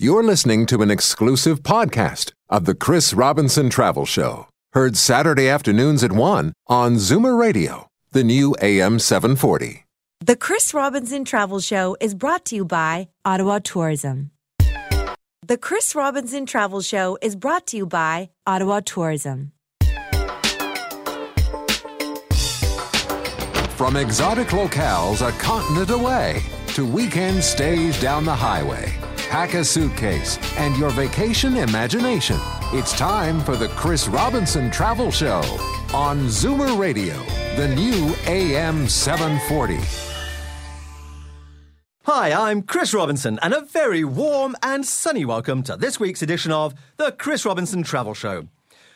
You're listening to an exclusive podcast of the Chris Robinson Travel Show, heard Saturday afternoons at 1 on Zoomer Radio, the new AM 740. The Chris Robinson Travel Show is brought to you by Ottawa Tourism. The Chris Robinson Travel Show is brought to you by Ottawa Tourism. From exotic locales a continent away to weekend stays down the highway. Pack a suitcase and your vacation imagination. It's time for the Chris Robinson Travel Show on Zoomer Radio, the new AM 740. Hi, I'm Chris Robinson, and a very warm and sunny welcome to this week's edition of the Chris Robinson Travel Show.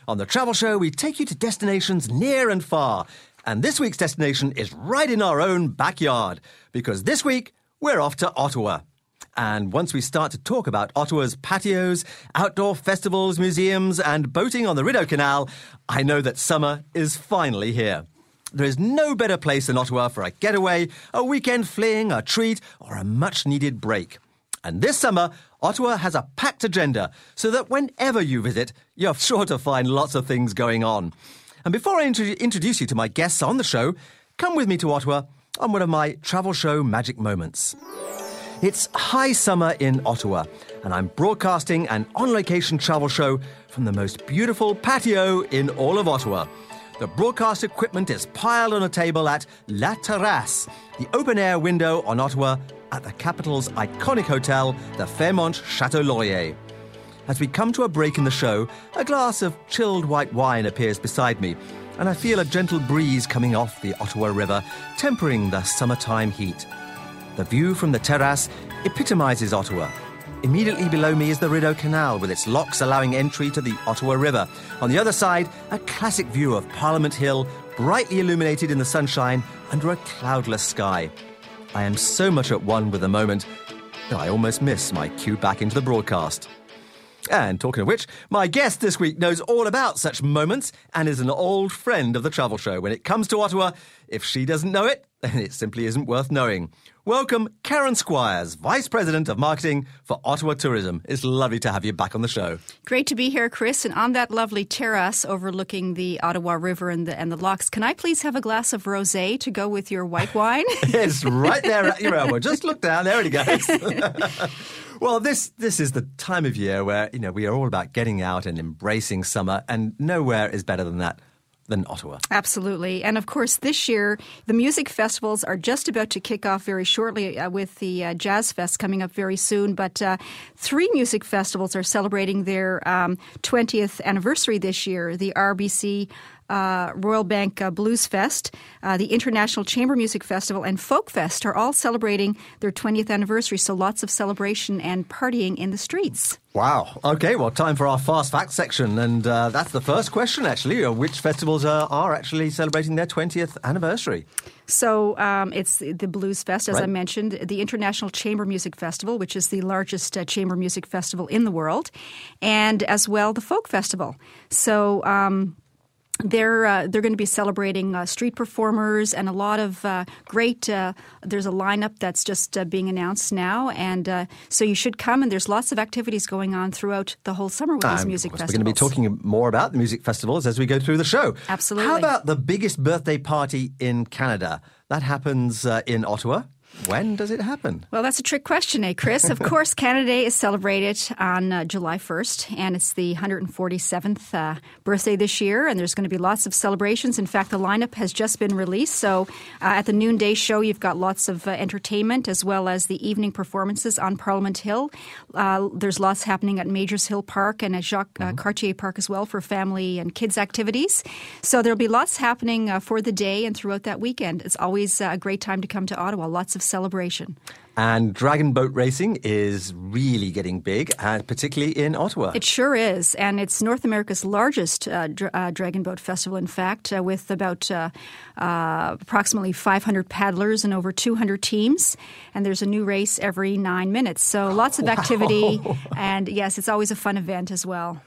On the Travel Show, we take you to destinations near and far, and this week's destination is right in our own backyard, because this week we're off to Ottawa. And once we start to talk about Ottawa's patios, outdoor festivals, museums, and boating on the Rideau Canal, I know that summer is finally here. There is no better place than Ottawa for a getaway, a weekend fling, a treat, or a much needed break. And this summer, Ottawa has a packed agenda so that whenever you visit, you're sure to find lots of things going on. And before I introduce you to my guests on the show, come with me to Ottawa on one of my travel show magic moments. It's high summer in Ottawa, and I'm broadcasting an on location travel show from the most beautiful patio in all of Ottawa. The broadcast equipment is piled on a table at La Terrasse, the open air window on Ottawa at the capital's iconic hotel, the Fairmont Chateau Laurier. As we come to a break in the show, a glass of chilled white wine appears beside me, and I feel a gentle breeze coming off the Ottawa River, tempering the summertime heat. The view from the terrace epitomizes Ottawa. Immediately below me is the Rideau Canal with its locks allowing entry to the Ottawa River. On the other side, a classic view of Parliament Hill, brightly illuminated in the sunshine under a cloudless sky. I am so much at one with the moment that I almost miss my cue back into the broadcast. And talking of which, my guest this week knows all about such moments and is an old friend of the travel show. When it comes to Ottawa, if she doesn't know it, then it simply isn't worth knowing. Welcome, Karen Squires, Vice President of Marketing for Ottawa Tourism. It's lovely to have you back on the show. Great to be here, Chris, and on that lovely terrace overlooking the Ottawa River and the, and the locks. Can I please have a glass of rosé to go with your white wine? it's right there at your elbow. Just look down. There it goes. Well, this this is the time of year where you know we are all about getting out and embracing summer, and nowhere is better than that than Ottawa. Absolutely. And of course, this year, the music festivals are just about to kick off very shortly uh, with the uh, Jazz Fest coming up very soon. But uh, three music festivals are celebrating their um, 20th anniversary this year the RBC uh, Royal Bank uh, Blues Fest, uh, the International Chamber Music Festival, and Folk Fest are all celebrating their 20th anniversary. So lots of celebration and partying in the streets. Wow. Okay, well, time for our fast facts section. And uh, that's the first question, actually. Which festivals are, are actually celebrating their 20th anniversary? So um, it's the Blues Fest, as Right. I mentioned, the International Chamber Music Festival, which is the largest uh, chamber music festival in the world, and as well the Folk Festival. So. Um, they're uh, they're going to be celebrating uh, street performers and a lot of uh, great. Uh, there's a lineup that's just uh, being announced now, and uh, so you should come. And there's lots of activities going on throughout the whole summer with these Um, music festivals. We're going to be talking more about the music festivals as we go through the show. Absolutely. How about the biggest birthday party in Canada? That happens uh, in Ottawa. When does it happen? Well, that's a trick question, eh, Chris? Of course, Canada Day is celebrated on uh, July 1st, and it's the 147th uh, birthday this year, and there's going to be lots of celebrations. In fact, the lineup has just been released. So uh, at the noonday show, you've got lots of uh, entertainment as well as the evening performances on Parliament Hill. Uh, there's lots happening at Majors Hill Park and at Jacques uh, Cartier Park as well for family and kids activities. So there'll be lots happening uh, for the day and throughout that weekend. It's always uh, a great time to come to Ottawa. Lots of celebration. And dragon boat racing is really getting big, and particularly in Ottawa. It sure is, and it's North America's largest uh, dra- uh, dragon boat festival. In fact, uh, with about uh, uh, approximately 500 paddlers and over 200 teams, and there's a new race every nine minutes. So lots of activity, and yes, it's always a fun event as well.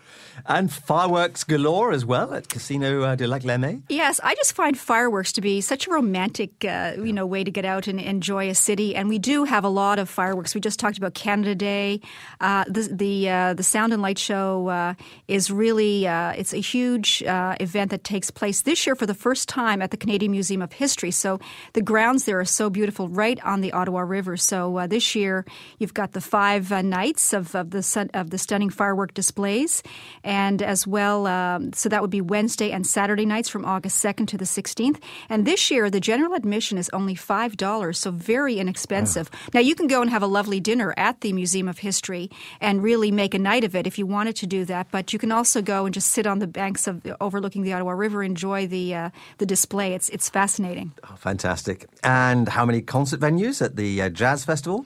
And fireworks galore as well at Casino uh, de la Lemay. Yes, I just find fireworks to be such a romantic, uh, you know, way to get out and enjoy a city. And we do have a lot of fireworks. We just talked about Canada Day. Uh, the the, uh, the Sound and Light Show uh, is really uh, it's a huge uh, event that takes place this year for the first time at the Canadian Museum of History. So the grounds there are so beautiful, right on the Ottawa River. So uh, this year you've got the five nights of, of the sun, of the stunning firework displays, and as well. Um, so that would be Wednesday and Saturday nights from August second to the sixteenth. And this year the general admission is only five dollars, so very inexpensive. Now you can go and have a lovely dinner at the Museum of History and really make a night of it if you wanted to do that. But you can also go and just sit on the banks of overlooking the Ottawa River, enjoy the uh, the display. It's it's fascinating. Oh, fantastic. And how many concert venues at the uh, Jazz Festival?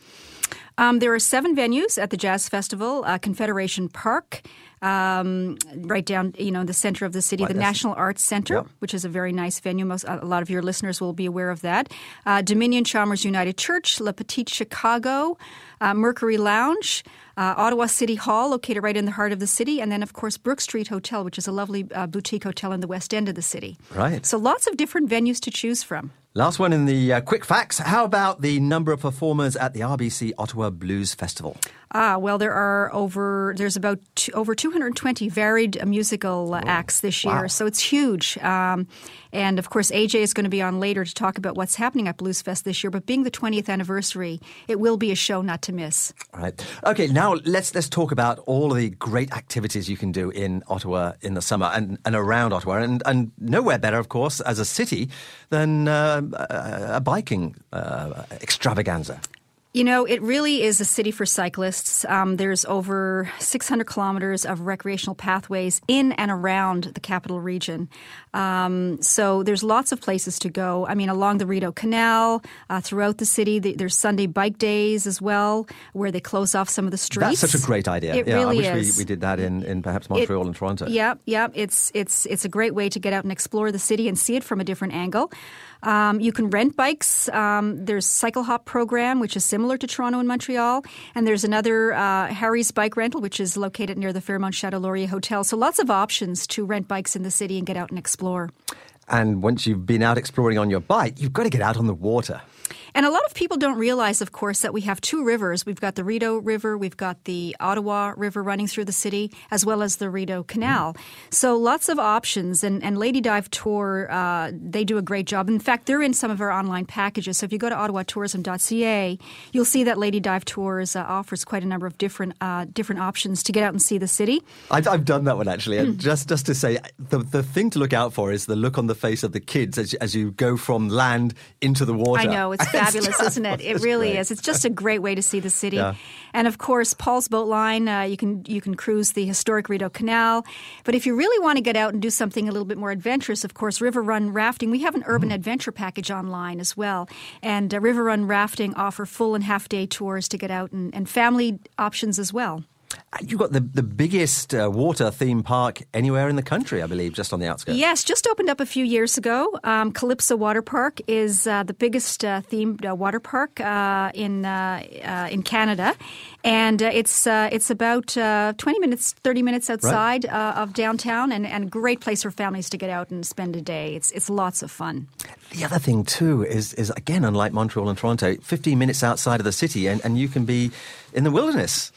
Um, there are seven venues at the Jazz Festival: uh, Confederation Park. Um, right down, you know, in the center of the city, Right, the National Arts Center, Yep. which is a very nice venue. Most a lot of your listeners will be aware of that. Uh, Dominion Chalmers United Church, La Petite Chicago, uh, Mercury Lounge, uh, Ottawa City Hall, located right in the heart of the city, and then of course Brookstreet Hotel, which is a lovely uh, boutique hotel in the west end of the city. Right. So lots of different venues to choose from. Last one in the uh, quick facts. How about the number of performers at the RBC Ottawa Blues Festival? Ah, well, there are over there's about two, over 220 varied musical uh, acts this year, Wow. so it's huge. Um, and of course, AJ is going to be on later to talk about what's happening at Blues Fest this year. But being the 20th anniversary, it will be a show not to miss. All right. Okay. Now let's let's talk about all of the great activities you can do in Ottawa in the summer and, and around Ottawa, and and nowhere better, of course, as a city than uh, a, biking uh, extravaganza. You know, it really is a city for cyclists. Um, there's over 600 kilometers of recreational pathways in and around the capital region. Um, so there's lots of places to go. I mean, along the Rideau Canal, uh, throughout the city. The, there's Sunday bike days as well, where they close off some of the streets. That's such a great idea. It yeah, really I wish is. We, we did that in, in perhaps It- Montreal and Toronto. Yeah, yeah. It's it's it's a great way to get out and explore the city and see it from a different angle. Um, you can rent bikes. Um, there's Cycle Hop program, which is similar to Toronto and Montreal, and there's another uh, Harry's Bike Rental, which is located near the Fairmont Chateau Laurier Hotel. So lots of options to rent bikes in the city and get out and explore. And once you've been out exploring on your bike, you've got to get out on the water. And a lot of people don't realize, of course, that we have two rivers. We've got the Rideau River, we've got the Ottawa River running through the city, as well as the Rideau Canal. So lots of options. And, and Lady Dive Tour, uh, they do a great job. In fact, they're in some of our online packages. So if you go to ottawatourism.ca, you'll see that Lady Dive Tours uh, offers quite a number of different uh, different options to get out and see the city. I've, I've done that one actually. And just just to say, the the thing to look out for is the look on the face of the kids as, as you go from land into the water. I know it's fabulous, just- isn't it? It really great. is. It's just a great way to see the city. Yeah. And of course, Paul's Boat Line. Uh, you can you can cruise the historic Rideau Canal. But if you really want to get out and do something a little bit more adventurous, of course, River Run rafting. We have an Mm-hmm. urban adventure package online as well. And uh, River Run rafting offer full and half day tours to get out and, and family options as well. And You've got the, the biggest uh, water theme park anywhere in the country, I believe, just on the outskirts. Yes, just opened up a few years ago. Um, Calypso Water Park is uh, the biggest uh, themed uh, water park uh, in uh, uh, in Canada, and uh, it's uh, it's about uh, twenty minutes, thirty minutes outside uh, of downtown, and, and a great place for families to get out and spend a day. It's it's lots of fun. The other thing, too, is, is again, unlike Montreal and Toronto, 15 minutes outside of the city, and, and you can be in the wilderness.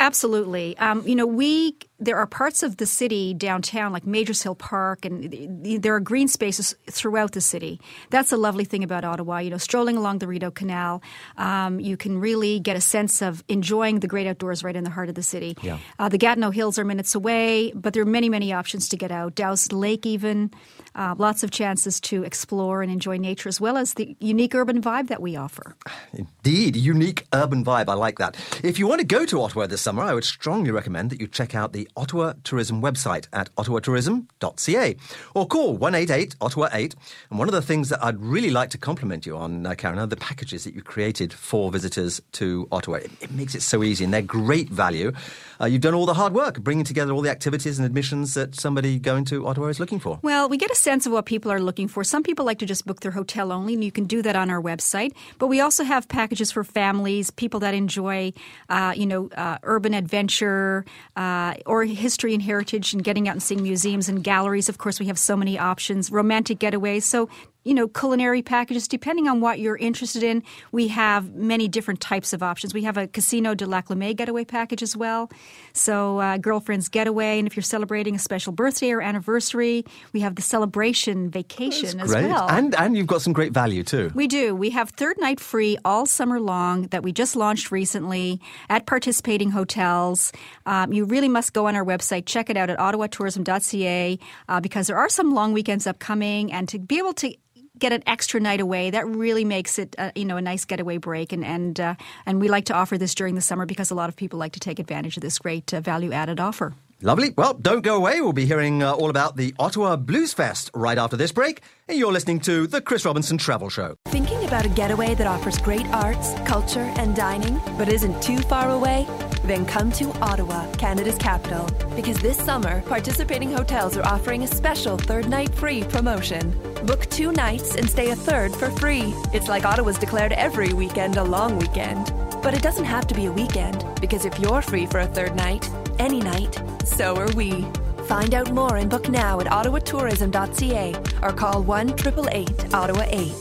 Absolutely. Um, you know, we there are parts of the city downtown, like Majors Hill Park, and th- th- there are green spaces throughout the city. That's a lovely thing about Ottawa. You know, strolling along the Rideau Canal, um, you can really get a sense of enjoying the great outdoors right in the heart of the city. Yeah. Uh, the Gatineau Hills are minutes away, but there are many, many options to get out. Dow's Lake, even. Uh, lots of chances to explore and enjoy nature, as well as the unique urban vibe that we offer. Indeed, unique urban vibe. I like that. If you want to go to Ottawa this summer, I would strongly recommend that you check out the Ottawa Tourism website at ottawatourism.ca or call 188 Ottawa 8. And one of the things that I'd really like to compliment you on, uh, Karen, are the packages that you created for visitors to Ottawa. It, it makes it so easy and they're great value. Uh, you've done all the hard work bringing together all the activities and admissions that somebody going to Ottawa is looking for. Well, we get a sense of what people are looking for. Some people like to just book their hotel only, and you can do that on our website. But we also have packages for families, people that enjoy, uh, you know, uh, urban adventure uh, or history and heritage, and getting out and seeing museums and galleries. Of course, we have so many options. Romantic getaways. So. You know, culinary packages. Depending on what you're interested in, we have many different types of options. We have a Casino de la Laclame getaway package as well. So, uh, girlfriend's getaway, and if you're celebrating a special birthday or anniversary, we have the celebration vacation as well. And, and you've got some great value too. We do. We have third night free all summer long that we just launched recently at participating hotels. Um, you really must go on our website, check it out at ottawatourism.ca uh, because there are some long weekends upcoming, and to be able to get an extra night away that really makes it uh, you know a nice getaway break and and uh, and we like to offer this during the summer because a lot of people like to take advantage of this great uh, value added offer. Lovely. Well, don't go away. We'll be hearing uh, all about the Ottawa Blues Fest right after this break. And you're listening to the Chris Robinson Travel Show. Thinking about a getaway that offers great arts, culture, and dining, but isn't too far away? Then come to Ottawa, Canada's capital, because this summer, participating hotels are offering a special third night free promotion. Book two nights and stay a third for free. It's like Ottawa's declared every weekend a long weekend. But it doesn't have to be a weekend, because if you're free for a third night, any night, so are we. Find out more and book now at ottawatourism.ca or call 1 888 Ottawa 8.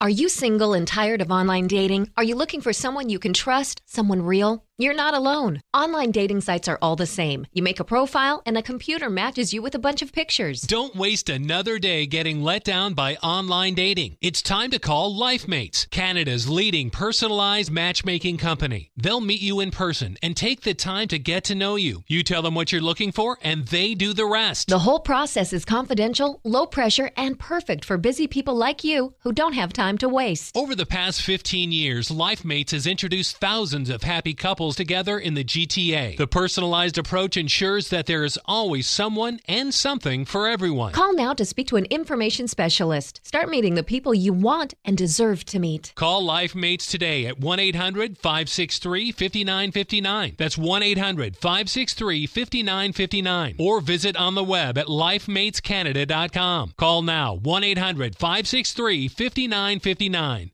Are you single and tired of online dating? Are you looking for someone you can trust, someone real? You're not alone. Online dating sites are all the same. You make a profile, and a computer matches you with a bunch of pictures. Don't waste another day getting let down by online dating. It's time to call LifeMates, Canada's leading personalized matchmaking company. They'll meet you in person and take the time to get to know you. You tell them what you're looking for, and they do the rest. The whole process is confidential, low pressure, and perfect for busy people like you who don't have time to waste. Over the past 15 years, LifeMates has introduced thousands of happy couples together in the GTA. The personalized approach ensures that there is always someone and something for everyone. Call now to speak to an information specialist. Start meeting the people you want and deserve to meet. Call LifeMates today at 1 800 563 5959. That's 1 800 563 5959. Or visit on the web at lifematescanada.com. Call now 1 800 563 5959.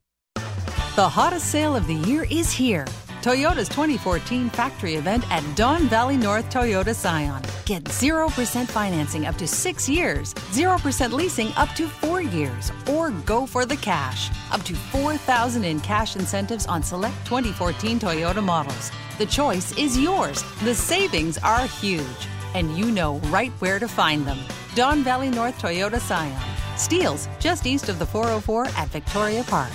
The hottest sale of the year is here. Toyota's 2014 factory event at Don Valley North Toyota Scion. Get 0% financing up to six years, 0% leasing up to four years, or go for the cash. Up to 4000 in cash incentives on select 2014 Toyota models. The choice is yours. The savings are huge, and you know right where to find them. Don Valley North Toyota Scion. Steeles just east of the 404 at Victoria Park.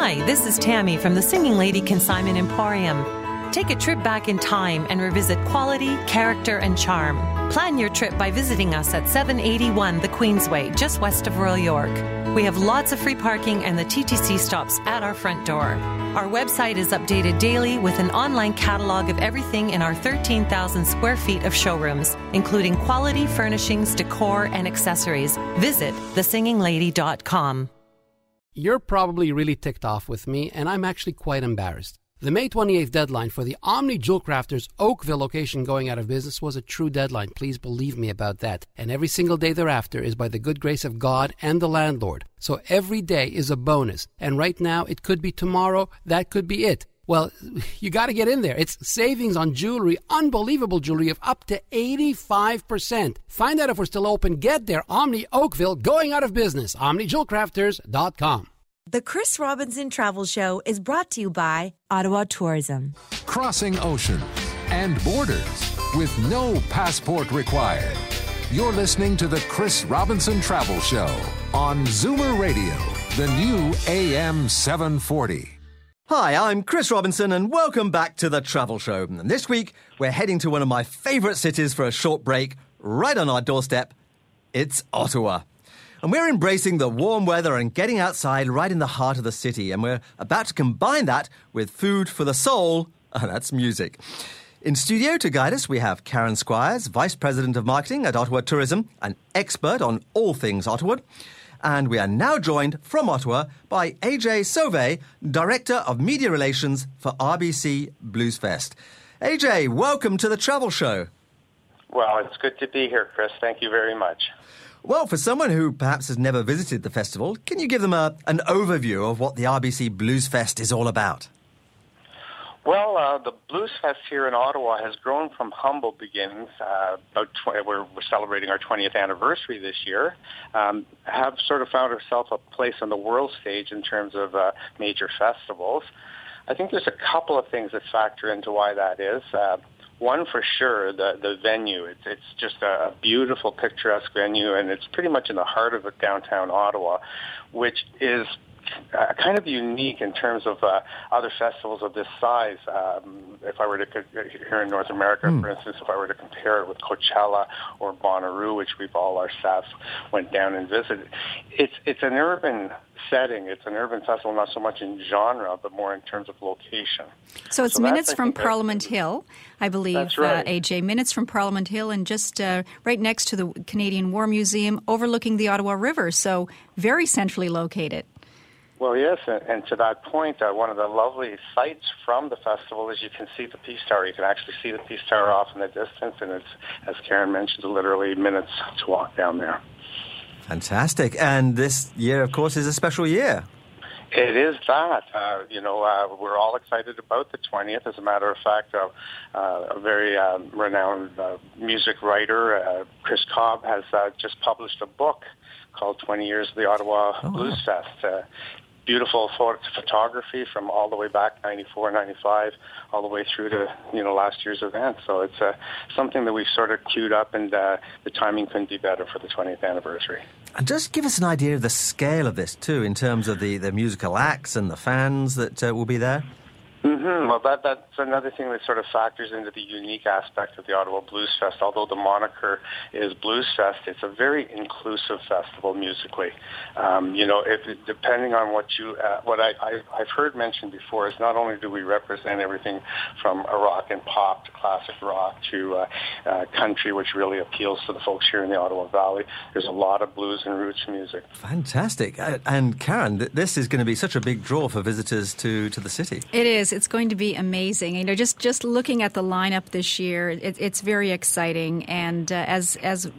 Hi, this is Tammy from the Singing Lady Consignment Emporium. Take a trip back in time and revisit quality, character, and charm. Plan your trip by visiting us at 781 The Queensway, just west of Royal York. We have lots of free parking and the TTC stops at our front door. Our website is updated daily with an online catalog of everything in our 13,000 square feet of showrooms, including quality furnishings, decor, and accessories. Visit thesinginglady.com. You're probably really ticked off with me, and I'm actually quite embarrassed. The May 28th deadline for the Omni Jewel Crafters Oakville location going out of business was a true deadline. Please believe me about that. And every single day thereafter is by the good grace of God and the landlord. So every day is a bonus. And right now, it could be tomorrow, that could be it. Well, you got to get in there. It's savings on jewelry, unbelievable jewelry of up to 85%. Find out if we're still open. Get there. Omni Oakville going out of business. OmniJewelCrafters.com. The Chris Robinson Travel Show is brought to you by Ottawa Tourism. Crossing oceans and borders with no passport required. You're listening to the Chris Robinson Travel Show on Zoomer Radio, the new AM 740. Hi, I'm Chris Robinson, and welcome back to the Travel Show. And this week, we're heading to one of my favourite cities for a short break, right on our doorstep. It's Ottawa. And we're embracing the warm weather and getting outside right in the heart of the city. And we're about to combine that with food for the soul, and ah, that's music. In studio to guide us, we have Karen Squires, Vice President of Marketing at Ottawa Tourism, an expert on all things Ottawa. And we are now joined from Ottawa by AJ Sauvé, Director of Media Relations for RBC Bluesfest. AJ, welcome to the Travel Show. Well, it's good to be here, Chris. Thank you very much. Well, for someone who perhaps has never visited the festival, can you give them a, an overview of what the RBC Blues Fest is all about? Well, uh, the Blues Fest here in Ottawa has grown from humble beginnings. Uh, about tw- we're, we're celebrating our 20th anniversary this year. Um, have sort of found ourselves a place on the world stage in terms of uh, major festivals. I think there's a couple of things that factor into why that is. Uh, one for sure, the the venue. It's it's just a beautiful, picturesque venue, and it's pretty much in the heart of downtown Ottawa, which is uh, kind of unique in terms of uh, other festivals of this size. Um, if I were to here in North America, mm. for instance, if I were to compare it with Coachella or Bonnaroo, which we've all our staff went down and visited, it's it's an urban setting. It's an urban festival, not so much in genre, but more in terms of location. So it's so minutes from Parliament Hill, I believe, right. uh, AJ. Minutes from Parliament Hill, and just uh, right next to the Canadian War Museum, overlooking the Ottawa River. So very centrally located. Well, yes, and, and to that point, uh, one of the lovely sights from the festival is you can see the Peace Tower. You can actually see the Peace Tower off in the distance, and it's, as Karen mentioned, literally minutes to walk down there. Fantastic. And this year, of course, is a special year. It is that. Uh, you know, uh, we're all excited about the 20th. As a matter of fact, uh, uh, a very um, renowned uh, music writer, uh, Chris Cobb, has uh, just published a book called 20 Years of the Ottawa oh, Blues. Fest. Uh, beautiful photography from all the way back 94 95 all the way through to you know last year's event. So it's uh, something that we've sort of queued up and uh, the timing couldn't be better for the 20th anniversary. And just give us an idea of the scale of this too in terms of the, the musical acts and the fans that uh, will be there Mm-hmm. Well, that that's another thing that sort of factors into the unique aspect of the Ottawa Blues Fest. Although the moniker is Blues Fest, it's a very inclusive festival musically. Um, you know, if, depending on what you uh, what I, I I've heard mentioned before is not only do we represent everything from a rock and pop to classic rock to uh, uh, country, which really appeals to the folks here in the Ottawa Valley. There's a lot of blues and roots music. Fantastic, uh, and Karen, this is going to be such a big draw for visitors to to the city. It is. It's going to be amazing. You know, just just looking at the lineup this year, it, it's very exciting. And uh, as as uh,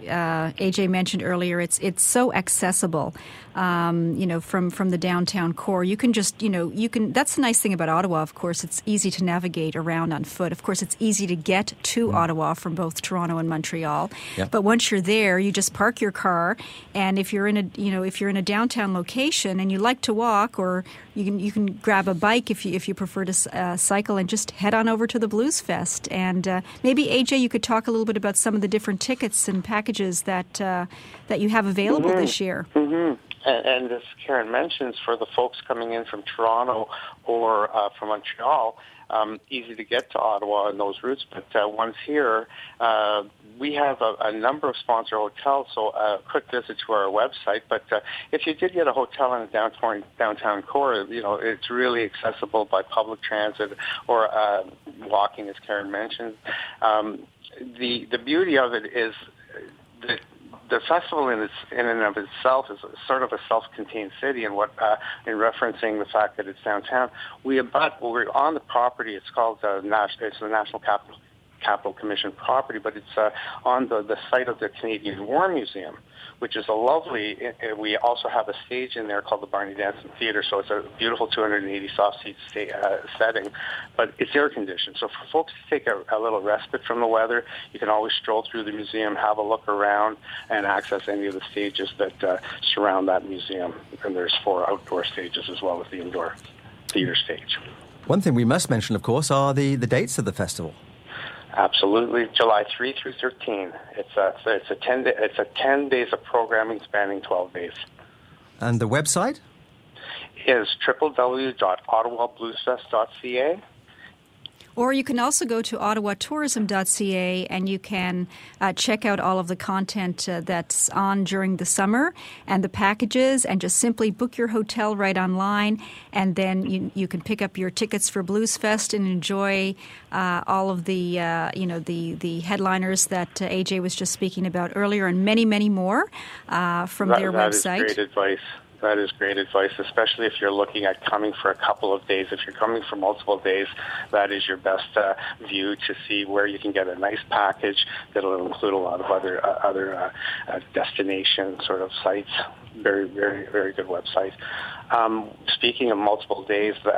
AJ mentioned earlier, it's it's so accessible um, you know, from from the downtown core. You can just, you know, you can. That's the nice thing about Ottawa. Of course, it's easy to navigate around on foot. Of course, it's easy to get to mm. Ottawa from both Toronto and Montreal. But once you're there, you just park your car, and if you're in a, you know, if you're in a downtown location and you like to walk, or you can you can grab a bike if you if you prefer to uh, cycle and just head on over to the Blues Fest. And uh, maybe AJ, you could talk a little bit about some of the different tickets and packages that uh, that you have available mm-hmm. this year. Mm-hmm. And, and as Karen mentions, for the folks coming in from Toronto or uh, from Montreal, um, easy to get to Ottawa and those routes. But uh, once here, uh, we have a, a number of sponsor hotels. So a uh, quick visit to our website. But uh, if you did get a hotel in the downtown downtown core, you know it's really accessible by public transit or uh, walking, as Karen mentioned. Um, the the beauty of it is that the festival in, its, in and of itself is sort of a self-contained city, and what uh, in referencing the fact that it's downtown, we abut we're on the property. It's called the national. It's the National Capital Capital Commission property, but it's uh, on the, the site of the Canadian War Museum which is a lovely. We also have a stage in there called the Barney Danson Theater, so it's a beautiful 280 soft seat sta- uh, setting, but it's air conditioned. So for folks to take a, a little respite from the weather, you can always stroll through the museum, have a look around, and access any of the stages that uh, surround that museum. And there's four outdoor stages as well as the indoor theater stage. One thing we must mention, of course, are the, the dates of the festival. Absolutely, July 3 through 13. It's a it's a 10 day, it's a 10 days of programming spanning 12 days. And the website is www.ottawabluesfest.ca. Or you can also go to ottawatourism.ca and you can uh, check out all of the content uh, that's on during the summer and the packages and just simply book your hotel right online. And then you, you can pick up your tickets for Blues Fest and enjoy uh, all of the, uh, you know, the, the headliners that uh, AJ was just speaking about earlier and many, many more uh, from that, their that website. Is great advice. That is great advice, especially if you're looking at coming for a couple of days. If you're coming for multiple days, that is your best uh, view to see where you can get a nice package that'll include a lot of other uh, other uh, uh, destination sort of sites very, very, very good website. Um, speaking of multiple days, uh,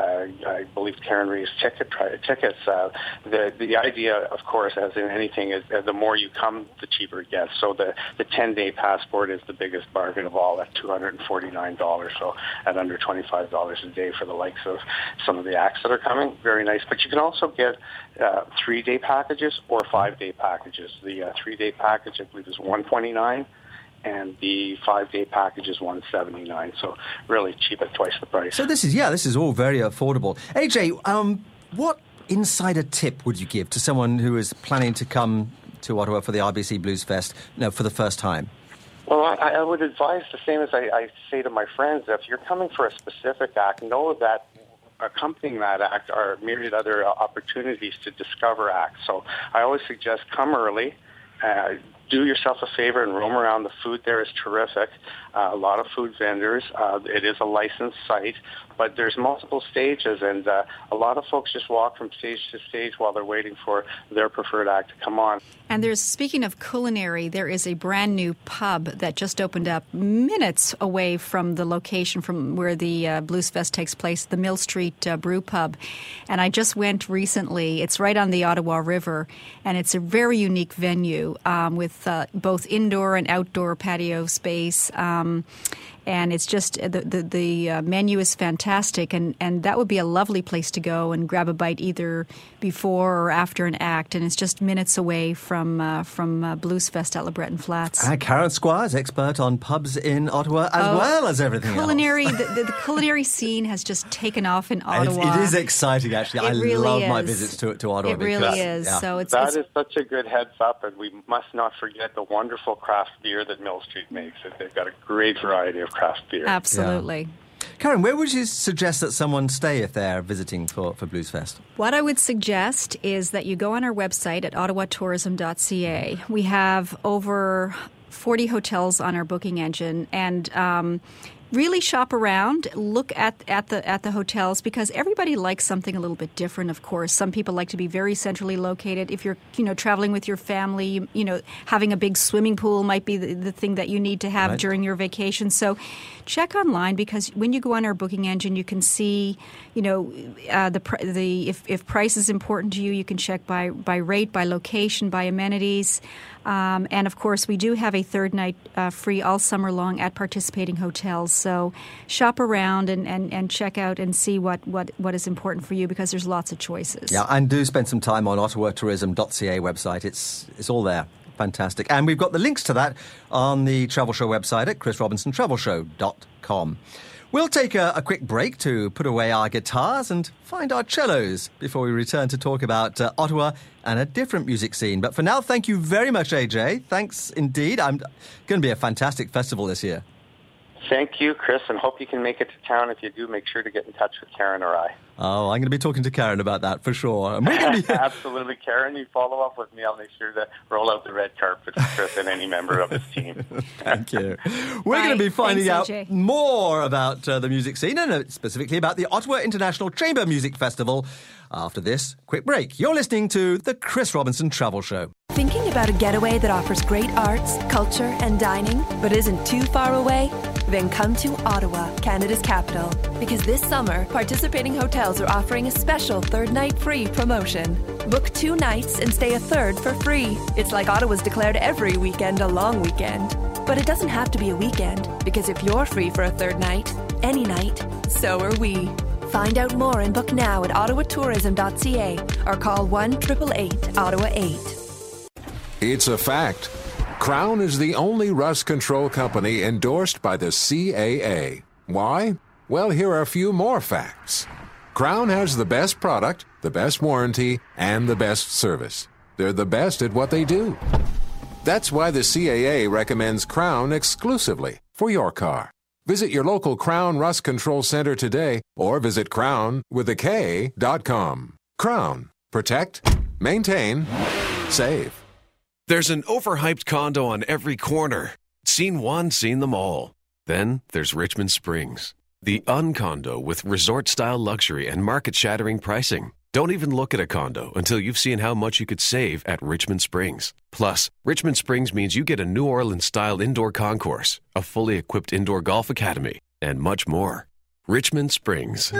I believe Karen raised ticket tickets. Uh, the the idea, of course, as in anything, is uh, the more you come, the cheaper it gets. So the the 10 day passport is the biggest bargain of all at $249. So at under $25 a day for the likes of some of the acts that are coming, very nice. But you can also get uh, three day packages or five day packages. The uh, three day package, I believe, is 129 and the five day package is 179 so really cheap at twice the price so this is yeah this is all very affordable aj um, what insider tip would you give to someone who is planning to come to ottawa for the rbc blues fest no, for the first time well, I, I would advise the same as I, I say to my friends. If you're coming for a specific act, know that accompanying that act are myriad other opportunities to discover acts. So I always suggest come early. Uh, do yourself a favor and roam around. The food there is terrific. Uh, a lot of food vendors. Uh, it is a licensed site, but there's multiple stages, and uh, a lot of folks just walk from stage to stage while they're waiting for their preferred act to come on. And there's speaking of culinary, there is a brand new pub that just opened up minutes away from the location from where the uh, Blues Fest takes place, the Mill Street uh, Brew Pub. And I just went recently. It's right on the Ottawa River, and it's a very unique venue um, with uh, both indoor and outdoor patio space. Um, and it's just the the, the uh, menu is fantastic, and, and that would be a lovely place to go and grab a bite either before or after an act, and it's just minutes away from uh, from uh, Blues Fest at LeBreton Flats. And Karen Squires, expert on pubs in Ottawa as oh, well as everything culinary, else. the, the, the, culinary scene has just taken off in Ottawa. it is exciting, actually. It I really love is. my visits to to Ottawa. It really because, is. Yeah. So it's that it's, is such a good heads up, and we must not forget the wonderful craft beer that Mill Street makes. They've got a great variety of craft beer. Absolutely. Yeah. Karen, where would you suggest that someone stay if they're visiting for, for Blues Fest? What I would suggest is that you go on our website at ottawatourism.ca. We have over 40 hotels on our booking engine, and um, really shop around, look at, at the at the hotels because everybody likes something a little bit different. Of course, some people like to be very centrally located. If you're you know traveling with your family, you, you know having a big swimming pool might be the, the thing that you need to have Right. during your vacation. So check online because when you go on our booking engine, you can see you know uh, the the if, if price is important to you, you can check by by rate, by location, by amenities. Um, and of course, we do have a third night uh, free all summer long at participating hotels. So shop around and, and, and check out and see what, what, what is important for you because there's lots of choices. Yeah, and do spend some time on ottawatourism.ca website. It's, it's all there. Fantastic. And we've got the links to that on the Travel Show website at chrisrobinsontravelshow.com. We'll take a, a quick break to put away our guitars and find our cellos before we return to talk about uh, Ottawa and a different music scene. But for now, thank you very much, AJ. Thanks indeed. I'm going to be a fantastic festival this year. Thank you, Chris, and hope you can make it to town. If you do, make sure to get in touch with Karen or I. Oh, I'm going to be talking to Karen about that for sure. And we're going to be Absolutely, Karen. You follow up with me. I'll make sure to roll out the red carpet for Chris and any member of his team. Thank you. We're Bye. going to be finding Thanks, out AJ. more about uh, the music scene and uh, specifically about the Ottawa International Chamber Music Festival after this quick break. You're listening to the Chris Robinson Travel Show. Thinking about a getaway that offers great arts, culture, and dining, but isn't too far away? Then come to Ottawa, Canada's capital. Because this summer, participating hotels are offering a special third night free promotion. Book two nights and stay a third for free. It's like Ottawa's declared every weekend a long weekend. But it doesn't have to be a weekend, because if you're free for a third night, any night, so are we. Find out more and book now at ottawatourism.ca or call 1 888 Ottawa 8. It's a fact. Krown is the only rust control company endorsed by the CAA. Why? Well, here are a few more facts. Krown has the best product, the best warranty, and the best service. They're the best at what they do. That's why the CAA recommends Krown exclusively for your car. Visit your local Krown Rust Control Center today or visit crown with a K dot com. Krown. Protect, maintain, save. There's an overhyped condo on every corner. Seen one, seen them all. Then there's Richmond Springs, the uncondo with resort style luxury and market shattering pricing. Don't even look at a condo until you've seen how much you could save at Richmond Springs. Plus, Richmond Springs means you get a New Orleans style indoor concourse, a fully equipped indoor golf academy, and much more. Richmond Springs.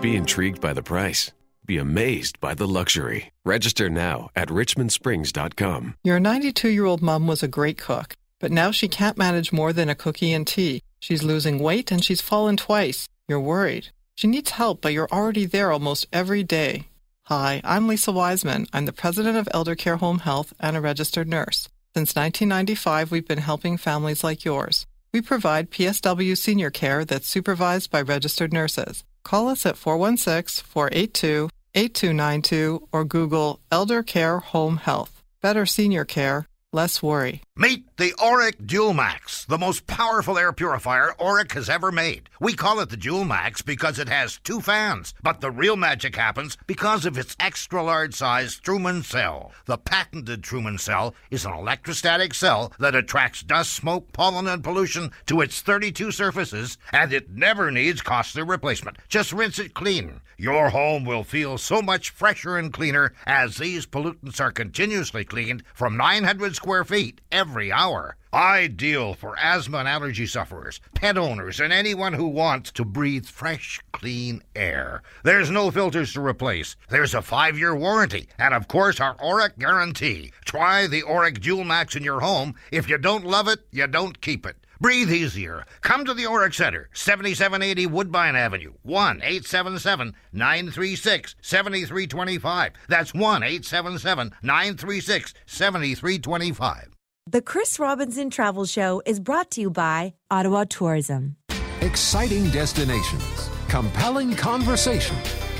Be intrigued by the price. Be amazed by the luxury. Register now at richmondsprings.com. Your 92 year old mom was a great cook, but now she can't manage more than a cookie and tea. She's losing weight and she's fallen twice. You're worried. She needs help, but you're already there almost every day. Hi, I'm Lisa Wiseman. I'm the president of Elder Care Home Health and a registered nurse. Since 1995, we've been helping families like yours. We provide PSW senior care that's supervised by registered nurses. Call us at 416 482 8292 or Google Elder Care Home Health. Better senior care, less worry. Meet the Oreck Dual Max, the most powerful air purifier Oreck has ever made. We call it the Dual Max because it has two fans, but the real magic happens because of its extra large size Truman cell. The patented Truman cell is an electrostatic cell that attracts dust, smoke, pollen, and pollution to its 32 surfaces, and it never needs costly replacement. Just rinse it clean. Your home will feel so much fresher and cleaner as these pollutants are continuously cleaned from 900 square feet every hour. Ideal for asthma and allergy sufferers, pet owners, and anyone who wants to breathe fresh, clean air. There's no filters to replace. There's a five year warranty, and of course, our Oreck guarantee. Try the Oreck Dual Max in your home. If you don't love it, you don't keep it. Breathe easier. Come to the Oreck Center, 7780 Woodbine Avenue, 1 877 936 7325. That's 1 877 936 7325. The Chris Robinson Travel Show is brought to you by Ottawa Tourism. Exciting destinations, compelling conversation.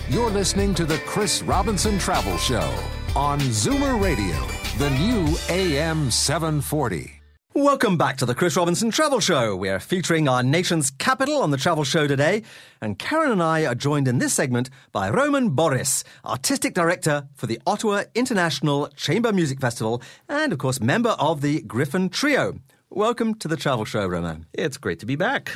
You're listening to the Chris Robinson Travel Show on Zoomer Radio, the new AM 740. Welcome back to the Chris Robinson Travel Show. We are featuring our nation's capital on the travel show today, and Karen and I are joined in this segment by Roman Borys, Artistic Director for the Ottawa International Chamber Music Festival, and of course, member of the Gryphon Trio. Welcome to the travel show, Roman. It's great to be back.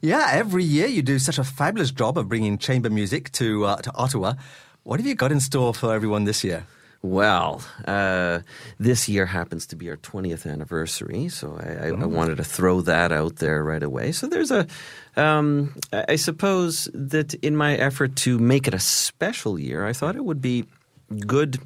Yeah, every year you do such a fabulous job of bringing chamber music to uh, to Ottawa. What have you got in store for everyone this year? Well, uh, this year happens to be our 20th anniversary, so I, I, I, wanted to throw that out there right away. So there's a, um, I suppose that in my effort to make it a special year, I thought it would be good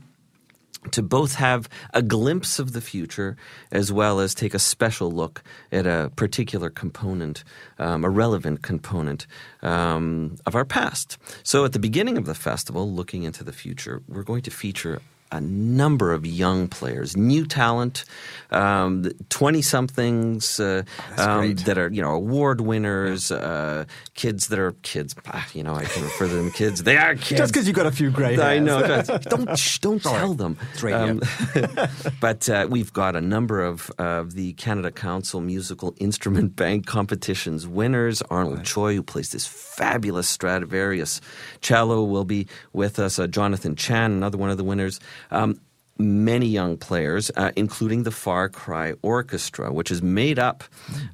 to both have a glimpse of the future as well as take a special look at a particular component, um, a relevant component um, of our past. So at the beginning of the festival, looking into the future, we're going to feature a number of young players, new talent, twenty um, somethings uh, um, that are you know award winners, uh, kids that are kids. Ah, you know, I can refer to them kids. They are kids. Just because you got a few gray. I know. don't shh, don't Sorry. tell them. Um, but uh, we've got a number of of the Canada Council Musical Instrument Bank competitions winners. Arnold right. Choi, who plays this fabulous Stradivarius cello, will be with us. Uh, Jonathan Chan, another one of the winners. Um, many young players, uh, including the Far Cry Orchestra, which is made up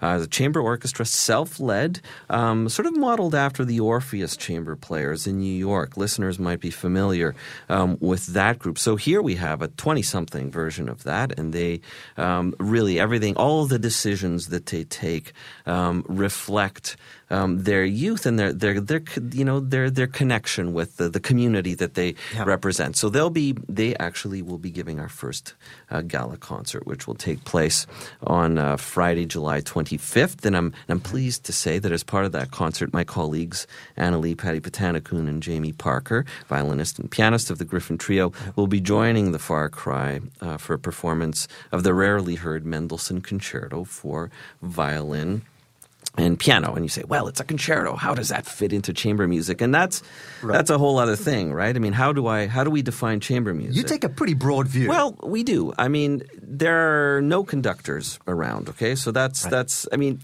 uh, the chamber orchestra, self-led, um, sort of modeled after the Orpheus chamber players in New York. Listeners might be familiar um, with that group. So here we have a 20-something version of that, and they um, really everything, all the decisions that they take um, reflect um, their youth and their their their you know their their connection with the, the community that they yeah. represent. So they'll be they actually will be giving our first uh, gala concert, which will take place on uh, Friday, July 25th. And I'm, and I'm pleased to say that as part of that concert, my colleagues Annalee Patipatanakoon and Jamie Parker, violinist and pianist of the Gryphon Trio, will be joining the Far Cry uh, for a performance of the rarely heard Mendelssohn Concerto for violin and piano and you say well it's a concerto. How does that fit into chamber music? And that's right. that's a whole other thing right? I mean how do i how do we define chamber music? you take a pretty broad view. Well we do. I mean there are no conductors around okay? So that's right. that's i mean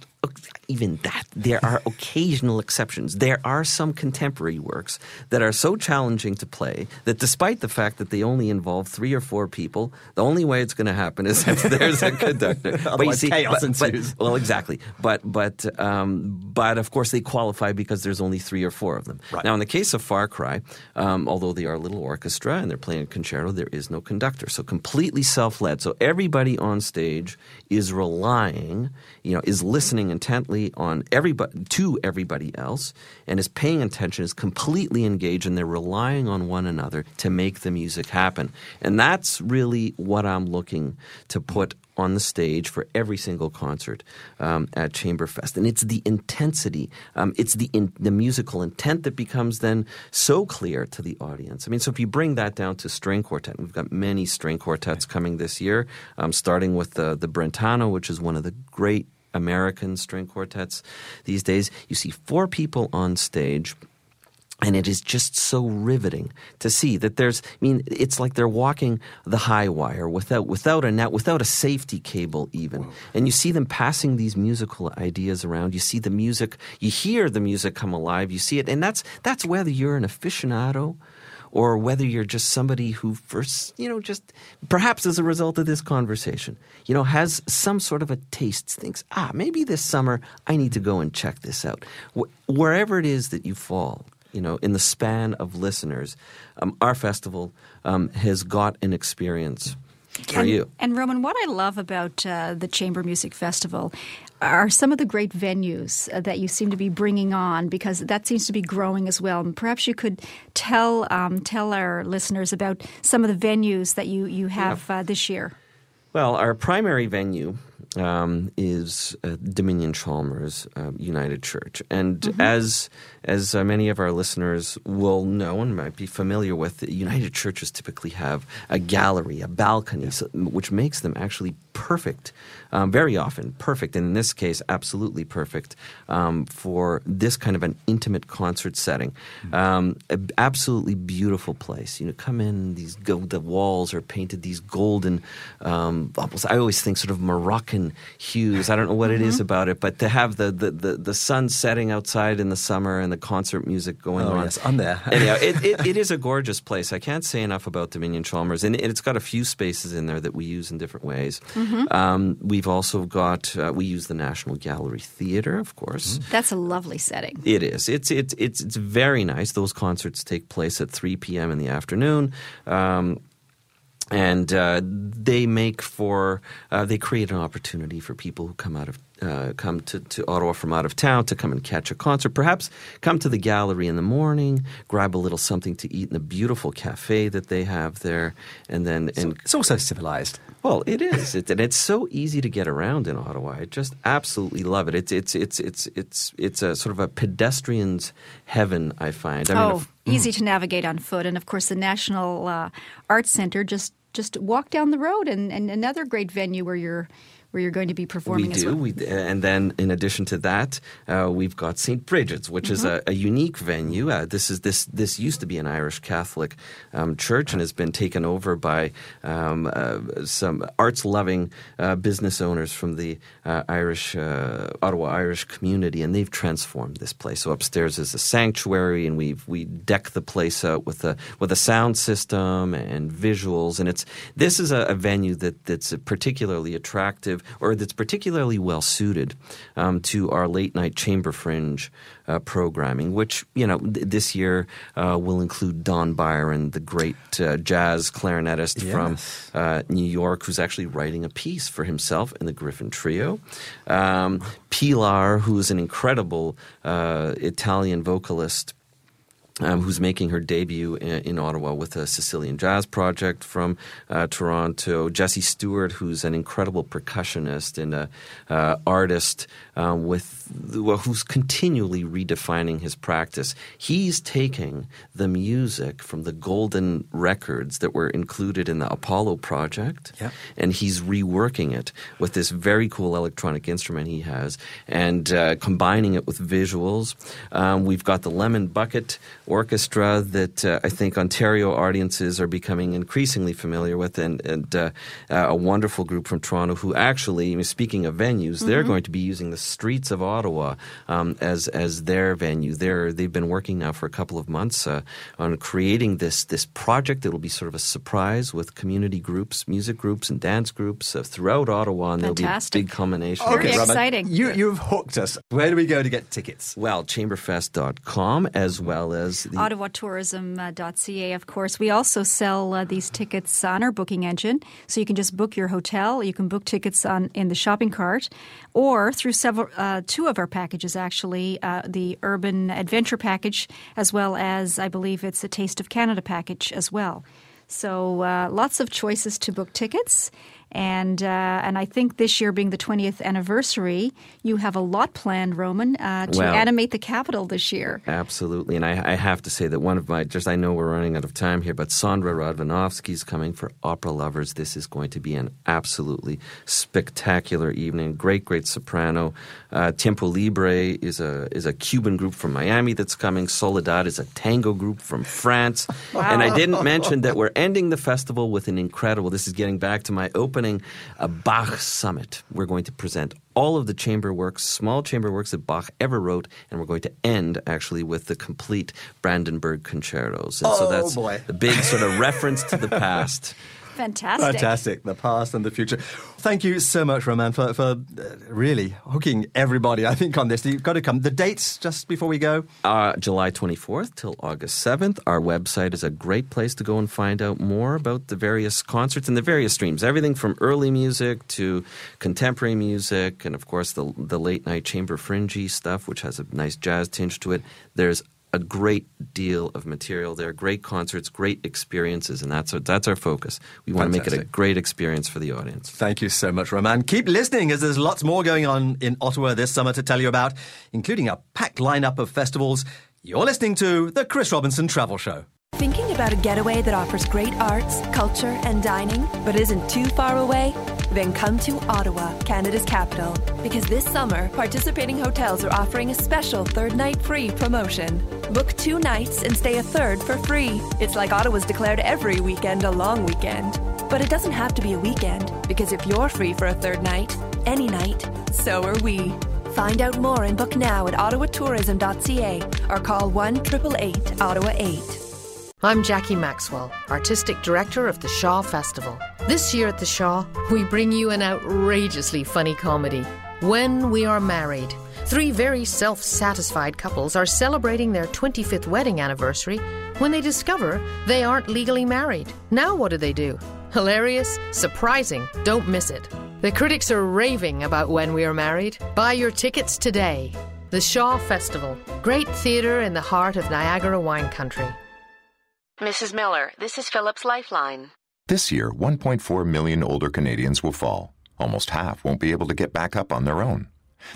even that, there are occasional exceptions. There are some contemporary works that are so challenging to play that despite the fact that they only involve three or four people, the only way it's going to happen is if there's a conductor. Otherwise chaos but, but- ensues. well, exactly. But but um, but of course they qualify because there's only three or four of them. Now, in the case of Far Cry, um, although they are a little orchestra and they're playing a concerto, there is no conductor, so completely self-led. So everybody on stage is relying, you know, is listening intently on everybody to everybody else, and is paying attention, is completely engaged, and they're relying on one another to make the music happen. And that's really what I'm looking to put on the stage for every single concert um, at Chamberfest, and it's the intensity, um, it's the in, the musical intent that becomes then so clear to the audience. I mean, so if you bring that down to string quartet, we've got many string quartets coming this year, um, starting with the the Brentano, which is one of the great American string quartets these days. You see four people on stage. And it is just so riveting to see that there's. I mean, it's like they're walking the high wire without without a net, without a safety cable, even. And you see them passing these musical ideas around. You see the music. You hear the music come alive. You see it, and that's that's whether you're an aficionado or whether you're just somebody who first, you know, just perhaps as a result of this conversation, you know, has some sort of a taste, thinks, ah, maybe this summer I need to go and check this out. Wh- wherever it is that you fall, you know, in the span of listeners, um, our festival um, has got an experience for and, you. And Roman, what I love about uh, the Chamber Music Festival are some of the great venues uh, that you seem to be bringing on because that seems to be growing as well. And perhaps you could tell um, tell our listeners about some of the venues that you you have uh, this year. Well, our primary venue um, is uh, Dominion Chalmers uh, United Church, and Mm-hmm. as as uh, many of our listeners will know and might be familiar with, United churches typically have a gallery, a balcony, so, which makes them actually perfect, um, very often perfect, and in this case, absolutely perfect um, for this kind of an intimate concert setting. Mm-hmm. Um, a- absolutely beautiful place. You know, come in, these go, the walls are painted these golden, um, almost, I always think sort of Moroccan hues. I don't know what it is Mhm. about it, but to have the, the, the, the sun setting outside in the summer and the concert music going Oh, on. yes, I'm there. Anyhow, it, it, it is a gorgeous place. I can't say enough about Dominion Chalmers, and it, it's got a few spaces in there that we use in different ways. Mhm. Um, we've also got uh, we use the National Gallery Theater, of course. That's a lovely setting. It is. It's it's it's it's very nice. Those concerts take place at 3 p.m. in the afternoon. Um, and uh, they make for uh, they create an opportunity for people who come out of uh, come to, to Ottawa from out of town to come and catch a concert. Perhaps come to the gallery in the morning, grab a little something to eat in the beautiful cafe that they have there, and then and it's also civilized. Well, it is, it, and it's so easy to get around in Ottawa. I just absolutely love it. It's it's it's it's it's it's a sort of a pedestrian's heaven. I find. I oh, if- easy to navigate on foot, and of course the National uh, Arts Center just just walk down the road, and, and another great venue where you're where you're going to be performing we do. well. We, and then, in addition to that, uh, we've got St. Brigid's, which is Mhm. a, a unique venue. Uh, this is this this used to be an Irish Catholic um, church and has been taken over by um, uh, some arts-loving uh, business owners from the uh, Irish uh, Ottawa Irish community, and they've transformed this place. So upstairs is a sanctuary, and we've we deck the place out with a with a sound system and visuals, and it's this is a, a venue that that's particularly attractive or that's particularly well suited um, to our late night chamber fringe uh, programming, which you know th- this year uh, will include Don Byron, the great uh, jazz clarinetist from Yes. uh, New York, who's actually writing a piece for himself in the Gryphon Trio. Um, Pilar, who's an incredible uh, Italian vocalist um, who's making her debut in, in Ottawa with a Sicilian Jazz Project from uh, Toronto. Jesse Stewart, who's an incredible percussionist and a uh, artist um, with well, who's continually redefining his practice. He's taking the music from the golden records that were included in the Apollo project, Yeah. and he's reworking it with this very cool electronic instrument he has, and uh, combining it with visuals. Um, we've got the Lemon Bucket orchestra that uh, I think Ontario audiences are becoming increasingly familiar with, and, and uh, uh, a wonderful group from Toronto who actually, speaking of venues, mm-hmm. they're going to be using the streets of Ottawa um, as as their venue. They're they've been working now for a couple of months uh, on creating this this project. It'll be sort of a surprise with community groups, music groups, and dance groups uh, throughout Ottawa, and Fantastic. there'll be big combination. Okay, Very exciting. You you've hooked us. Where do we go to get tickets? Well, chamberfest.com as well as the OttawaTourism.ca, of course. We also sell uh, these tickets on our booking engine. So you can just book your hotel. You can book tickets on in the shopping cart or through several, uh, two of our packages, actually, uh, the Urban Adventure package, as well as I believe it's a Taste of Canada package as well. So uh, lots of choices to book tickets. And uh, and I think this year being the 20th anniversary, you have a lot planned, Roman, uh, to well, animate the capital this year. Absolutely, and I, I, have to say that one of my just I know we're running out of time here, but Sondra Radvanovsky's coming for opera lovers. This is going to be an absolutely spectacular evening. Great, great soprano. Uh, Tiempo Libre is a is a Cuban group from Miami that's coming. Soledad is a tango group from France. Wow. And I didn't mention that we're ending the festival with an incredible. This is getting back to my open opening a Bach summit. We're going to present all of the chamber works, small chamber works that Bach ever wrote, and we're going to end actually with the complete Brandenburg concertos. And oh, so that's boy. the big sort of reference to the past. Fantastic. Fantastic. The past and the future. Thank you so much, Roman, for, for uh, really hooking everybody, I think, on this. You've got to come. The dates, just before we go? Uh, July 24th till August 7th. Our website is a great place to go and find out more about the various concerts and the various streams. Everything from early music to contemporary music, and of course, the, the late night chamber fringy stuff, which has a nice jazz tinge to it. There's a great deal of material there, great concerts, great experiences, and that's our, that's our focus. We want Fantastic. to make it a great experience for the audience. Thank you so much, Roman. Keep listening as there's lots more going on in Ottawa this summer to tell you about, including a packed lineup of festivals. You're listening to The Chris Robinson Travel Show. Thinking about a getaway that offers great arts, culture, and dining, but isn't too far away? Then come to Ottawa, Canada's capital, because this summer, participating hotels are offering a special third night free promotion. Book two nights and stay a third for free. It's like Ottawa's declared every weekend a long weekend. But it doesn't have to be a weekend, because if you're free for a third night, any night, so are we. Find out more and book now at ottawatourism.ca or call 1 888 Ottawa 8. I'm Jackie Maxwell, Artistic Director of the Shaw Festival. This year at the Shaw, we bring you an outrageously funny comedy, When We Are Married. Three very self satisfied couples are celebrating their 25th wedding anniversary when they discover they aren't legally married. Now, what do they do? Hilarious, surprising, don't miss it. The critics are raving about When We Are Married. Buy your tickets today. The Shaw Festival, great theatre in the heart of Niagara wine country. Mrs. Miller, this is Philips Lifeline. This year, 1.4 million older Canadians will fall. Almost half won't be able to get back up on their own.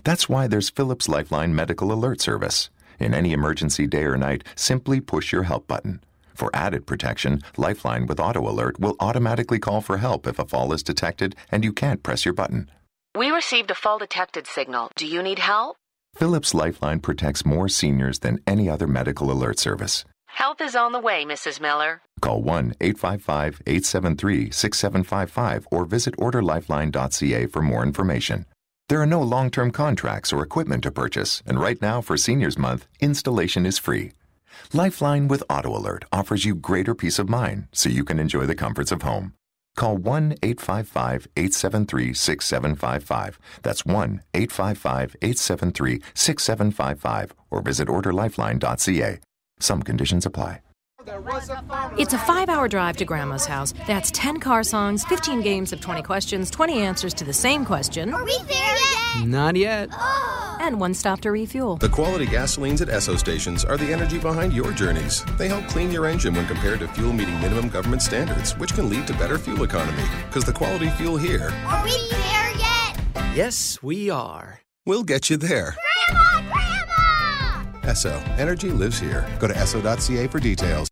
That's why there's Philips Lifeline Medical Alert Service. In any emergency day or night, simply push your help button. For added protection, Lifeline with Auto Alert will automatically call for help if a fall is detected and you can't press your button. We received a fall detected signal. Do you need help? Philips Lifeline protects more seniors than any other medical alert service. Help is on the way, Mrs. Miller. Call 1 855 873 6755 or visit orderlifeline.ca for more information. There are no long term contracts or equipment to purchase, and right now for Seniors Month, installation is free. Lifeline with Auto Alert offers you greater peace of mind so you can enjoy the comforts of home. Call 1 855 873 6755. That's 1 855 873 6755 or visit orderlifeline.ca. Some conditions apply. It's a five hour drive to Grandma's house. That's 10 car songs, 15 games of 20 questions, 20 answers to the same question. Are we there yet? Not yet. Oh. And one stop to refuel. The quality gasolines at Esso stations are the energy behind your journeys. They help clean your engine when compared to fuel meeting minimum government standards, which can lead to better fuel economy. Because the quality fuel here. Are we there yet? Yes, we are. We'll get you there. Grandma! Esso. Energy lives here. Go to Esso.ca for details.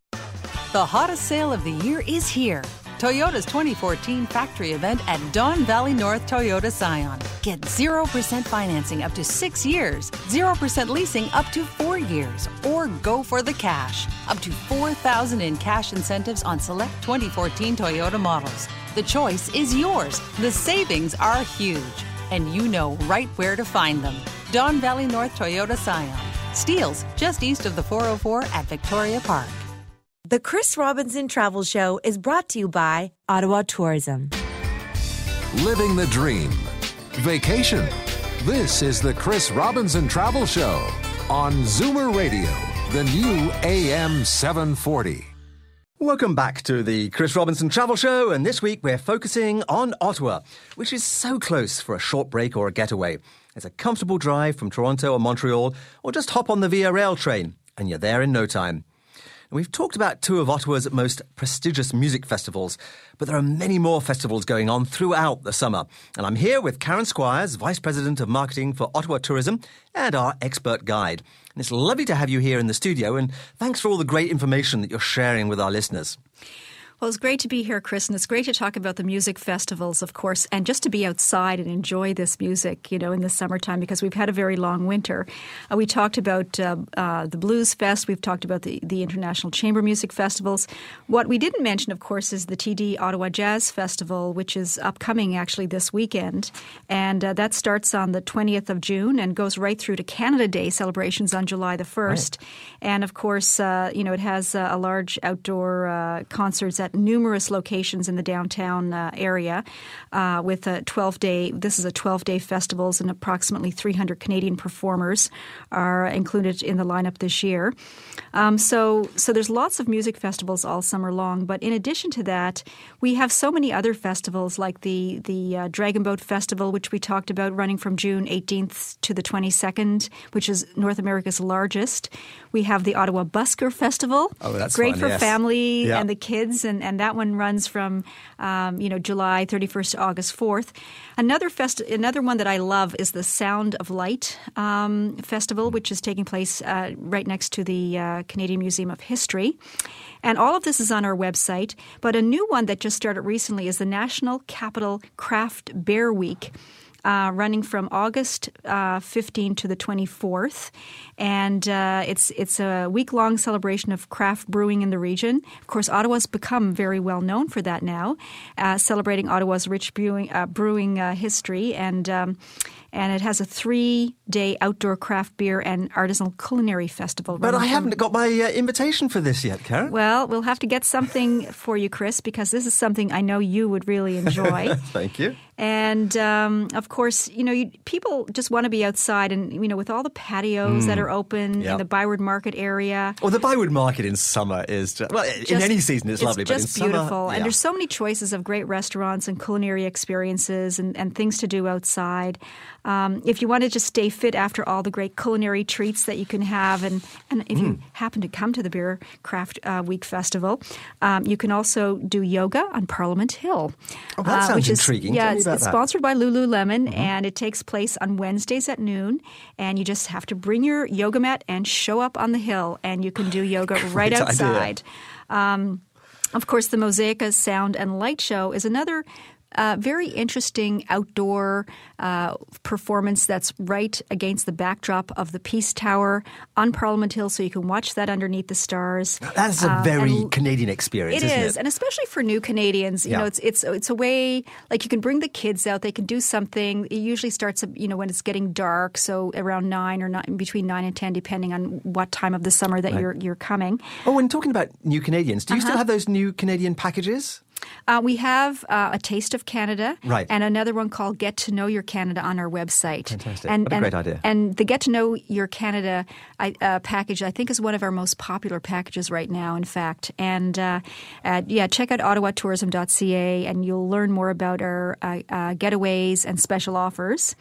The hottest sale of the year is here. Toyota's 2014 factory event at Don Valley North Toyota Scion. Get 0% financing up to six years, 0% leasing up to four years, or go for the cash. Up to 4000 in cash incentives on select 2014 Toyota models. The choice is yours. The savings are huge, and you know right where to find them. Don Valley North Toyota Scion. Steeles just east of the 404 at Victoria Park. The Chris Robinson Travel Show is brought to you by Ottawa Tourism. Living the dream. Vacation. This is the Chris Robinson Travel Show on Zoomer Radio, the new AM 740. Welcome back to the Chris Robinson Travel Show, and this week we're focusing on Ottawa, which is so close for a short break or a getaway. It's a comfortable drive from Toronto or Montreal, or just hop on the Via Rail train, and you're there in no time. We've talked about two of Ottawa's most prestigious music festivals, but there are many more festivals going on throughout the summer. And I'm here with Karen Squires, Vice President of Marketing for Ottawa Tourism, and our expert guide. And it's lovely to have you here in the studio, and thanks for all the great information that you're sharing with our listeners. Well, it's great to be here, Chris, and it's great to talk about the music festivals, of course, and just to be outside and enjoy this music, you know, in the summertime because we've had a very long winter. Uh, we talked about uh, uh, the Blues Fest. We've talked about the, the International Chamber Music Festivals. What we didn't mention, of course, is the TD Ottawa Jazz Festival, which is upcoming actually this weekend, and uh, that starts on the 20th of June and goes right through to Canada Day celebrations on July the 1st. Right. And of course, uh, you know, it has uh, a large outdoor concerts at numerous locations in the downtown uh, area uh, with a 12 day, this is a 12 day festivals and approximately 300 Canadian performers are included in the lineup this year. Um, so, so there's lots of music festivals all summer long. But in addition to that, we have so many other festivals like the, the uh, Dragon Boat Festival, which we talked about running from June 18th to the 22nd, which is North America's largest. We have the Ottawa Busker Festival. Oh, that's great fun, for yes. family Yeah. and the kids, and, and that one runs from um, you know July 31st to August 4th. Another fest, another one that I love is the Sound of Light um, Festival, which is taking place uh, right next to the uh, Canadian Museum of History. And all of this is on our website. But a new one that just started recently is the National Capital Craft Beer Week uh, running from August uh, 15 to the 24th, and uh, it's it's a week long celebration of craft brewing in the region. Of course, Ottawa's become very well known for that now, uh, celebrating Ottawa's rich brewing uh, brewing uh, history and. Um, and it has a three-day outdoor craft beer and artisanal culinary festival. But I haven't got my uh, invitation for this yet, Karen. Well, we'll have to get something for you, Chris, because this is something I know you would really enjoy. Thank you. And um, of course, you know, you, people just want to be outside, and you know, with all the patios that Mm. are open Yeah. in the Byward Market area. Well, the Byward Market in summer is just, well, in any season it's, lovely, but in just summer, beautiful. yeah. And there's so many choices of great restaurants and culinary experiences and, and things to do outside. Um, if you want to just stay fit after all the great culinary treats that you can have, and, and if you Mm. happen to come to the Beer Craft uh, Week Festival, um, you can also do yoga on Parliament Hill. Oh, that uh, sounds which is, intriguing. Yeah, it's, that. Mm-hmm. sponsored by Lululemon, and it takes place on Wednesdays at noon. And you just have to bring your yoga mat and show up on the hill, and you can do yoga right outside. Um, of course, the Mosaika Sound and Light Show is another uh, very interesting outdoor uh, performance that's right against the backdrop of the Peace Tower on Parliament Hill, so you can watch that underneath the stars. That's a Uh, very Canadian experience, it is, it? and especially for new Canadians, you Yeah. know, it's it's it's a way like you can bring the kids out. They can do something. It usually starts, you know, when it's getting dark, so around nine or nine, between nine and ten, depending on what time of the summer that Right. you're you're coming. Oh, and talking about new Canadians, do you still Uh-huh. have those new Canadian packages? Uh, we have uh, a taste of Canada, Right. and another one called Get to Know Your Canada on our website. Fantastic. And, What a and, great idea. And the Get to Know Your Canada I- uh, package, I think, is one of our most popular packages right now. In fact, and uh, uh, yeah, check out OttawaTourism.ca, and you'll learn more about our uh, uh, getaways and special offers.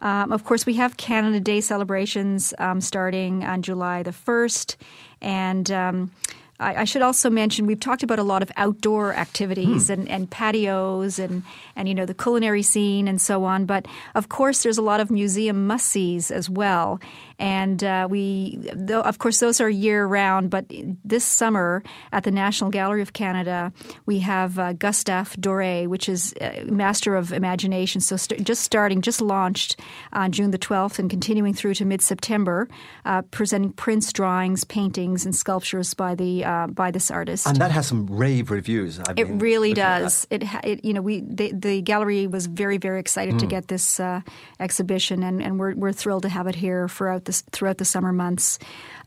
Um, of course, we have Canada Day celebrations um, starting on July the 1st. And um, I, I should also mention we've talked about a lot of outdoor activities Hmm. and, and patios and, and you know the culinary scene and so on. But of course, there's a lot of museum must sees as well. And uh, we, though, of course, those are year round. But this summer at the National Gallery of Canada, we have uh, Gustave Doré, which is uh, Master of Imagination. So st- just starting, just launched on June the 12th and continuing through to mid September, uh, presenting prints, drawings, paintings, and sculptures by the uh, by this artist. And that has some rave reviews. I've It really does. It, it, you know, we the, the gallery was very, very excited to Mm. get this uh, exhibition, and, and we're we're thrilled to have it here throughout the summer months.